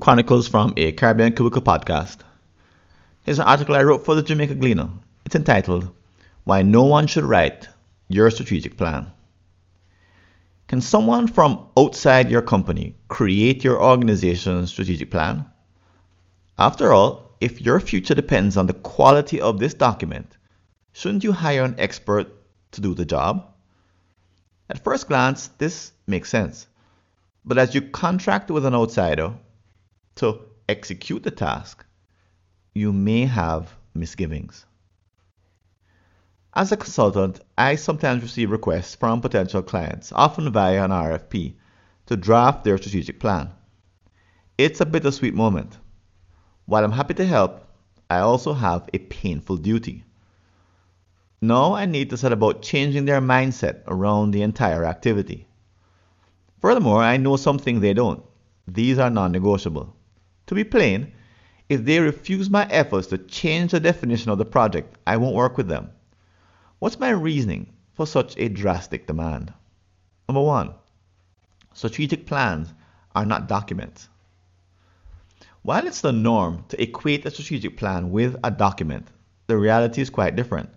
Chronicles from a Caribbean Cubicle podcast. Here's an article I wrote for the Jamaica Gleaner. It's entitled, Why No One Should Write Your Strategic Plan. Can someone from outside your company create your organization's strategic plan? After all, if your future depends on the quality of this document, shouldn't you hire an expert to do the job? At first glance, this makes sense. But as you contract with an outsider to execute the task, you may have misgivings. As a consultant, I sometimes receive requests from potential clients, often via an RFP, to draft their strategic plan. It's a bittersweet moment. While I'm happy to help, I also have a painful duty. Now I need to set about changing their mindset around the entire activity. Furthermore, I know something they don't. These are non negotiable. To be plain, if they refuse my efforts to change the definition of the project, I won't work with them. What's my reasoning for such a drastic demand? Number one, strategic plans are not documents. While it's the norm to equate a strategic plan with a document, the reality is quite different.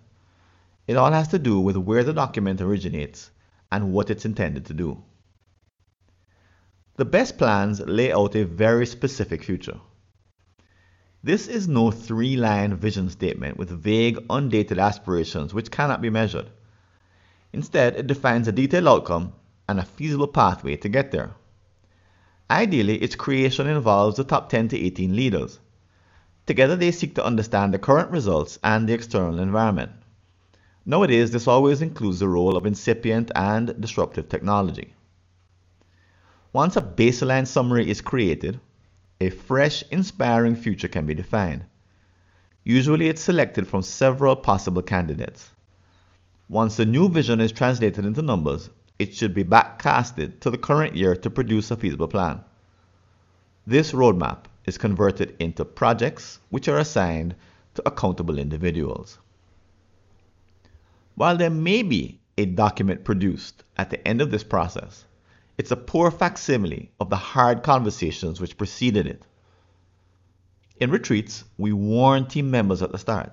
It all has to do with where the document originates and what it's intended to do. The best plans lay out a very specific future. This is no three line vision statement with vague, undated aspirations which cannot be measured. Instead, it defines a detailed outcome and a feasible pathway to get there. Ideally, its creation involves the top 10 to 18 leaders. Together, they seek to understand the current results and the external environment. Nowadays, this always includes the role of incipient and disruptive technology. Once a baseline summary is created, a fresh, inspiring future can be defined. Usually it's selected from several possible candidates. Once the new vision is translated into numbers, it should be backcasted to the current year to produce a feasible plan. This roadmap is converted into projects which are assigned to accountable individuals. While there may be a document produced at the end of this process, it's a poor facsimile of the hard conversations which preceded it. In retreats, we warn team members at the start.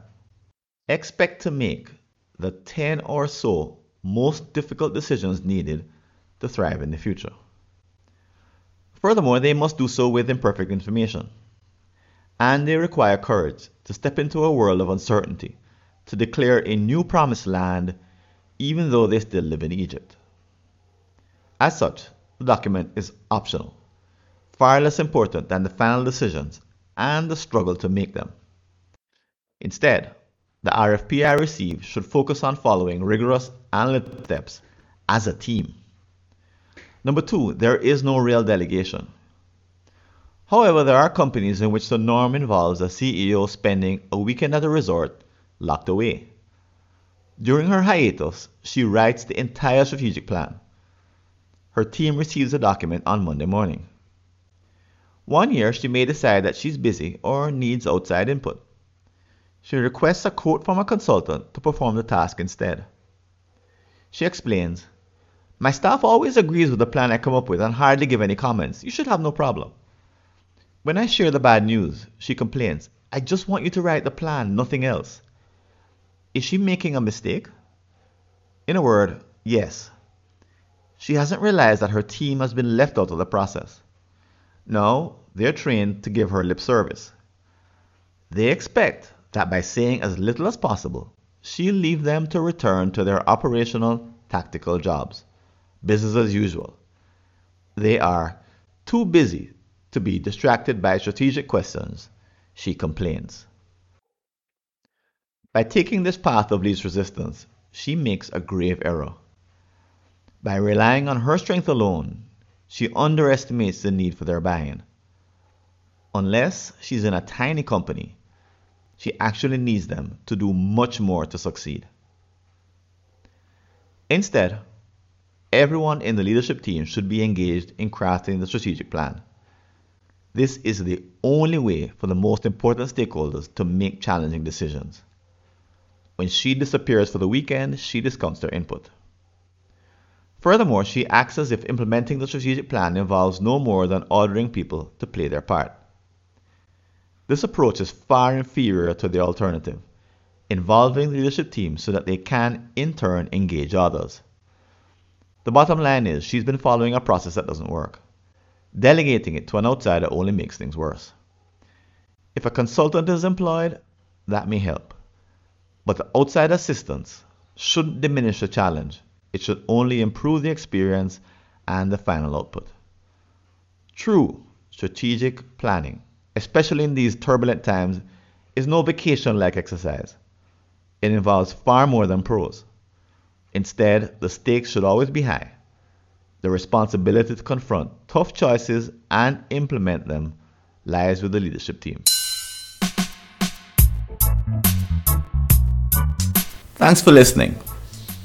Expect to make the 10 or so most difficult decisions needed to thrive in the future. Furthermore, they must do so with imperfect information. And they require courage to step into a world of uncertainty, to declare a new promised land, even though they still live in Egypt. As such, document is optional, far less important than the final decisions and the struggle to make them. Instead, the RFP I receive should focus on following rigorous analytic steps as a team. Number two, there is no real delegation. However, there are companies in which the norm involves a CEO spending a weekend at a resort locked away. During her hiatus, she writes the entire strategic plan her team receives the document on Monday morning. One year, she may decide that she's busy or needs outside input. She requests a quote from a consultant to perform the task instead. She explains, My staff always agrees with the plan I come up with and hardly give any comments. You should have no problem. When I share the bad news, she complains, I just want you to write the plan, nothing else. Is she making a mistake? In a word, yes, she hasn't realized that her team has been left out of the process. No, they're trained to give her lip service. They expect that by saying as little as possible, she'll leave them to return to their operational, tactical jobs. Business as usual. They are too busy to be distracted by strategic questions, she complains. By taking this path of least resistance, she makes a grave error. By relying on her strength alone, she underestimates the need for their buy-in. Unless she's in a tiny company, she actually needs them to do much more to succeed. Instead, everyone in the leadership team should be engaged in crafting the strategic plan. This is the only way for the most important stakeholders to make challenging decisions. When she disappears for the weekend, she discounts their input. Furthermore, she acts as if implementing the strategic plan involves no more than ordering people to play their part. This approach is far inferior to the alternative, involving the leadership team so that they can, in turn, engage others. The bottom line is she's been following a process that doesn't work. Delegating it to an outsider only makes things worse. If a consultant is employed, that may help. But the outside assistance shouldn't diminish the challenge. It should only improve the experience and the final output. True strategic planning especially in these turbulent times, is no vacation like exercise. It involves far more than prose. Instead, the stakes should always be high. The responsibility to confront tough choices and implement them lies with the leadership team. Thanks for listening.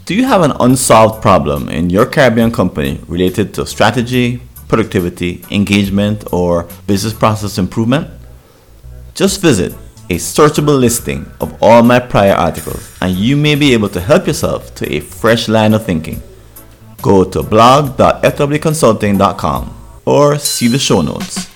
Do you have an unsolved problem in your Caribbean company related to strategy, productivity, engagement, or business process improvement? Just visit a searchable listing of all my prior articles and you may be able to help yourself to a fresh line of thinking. Go to blog.fwconsulting.com or see the show notes.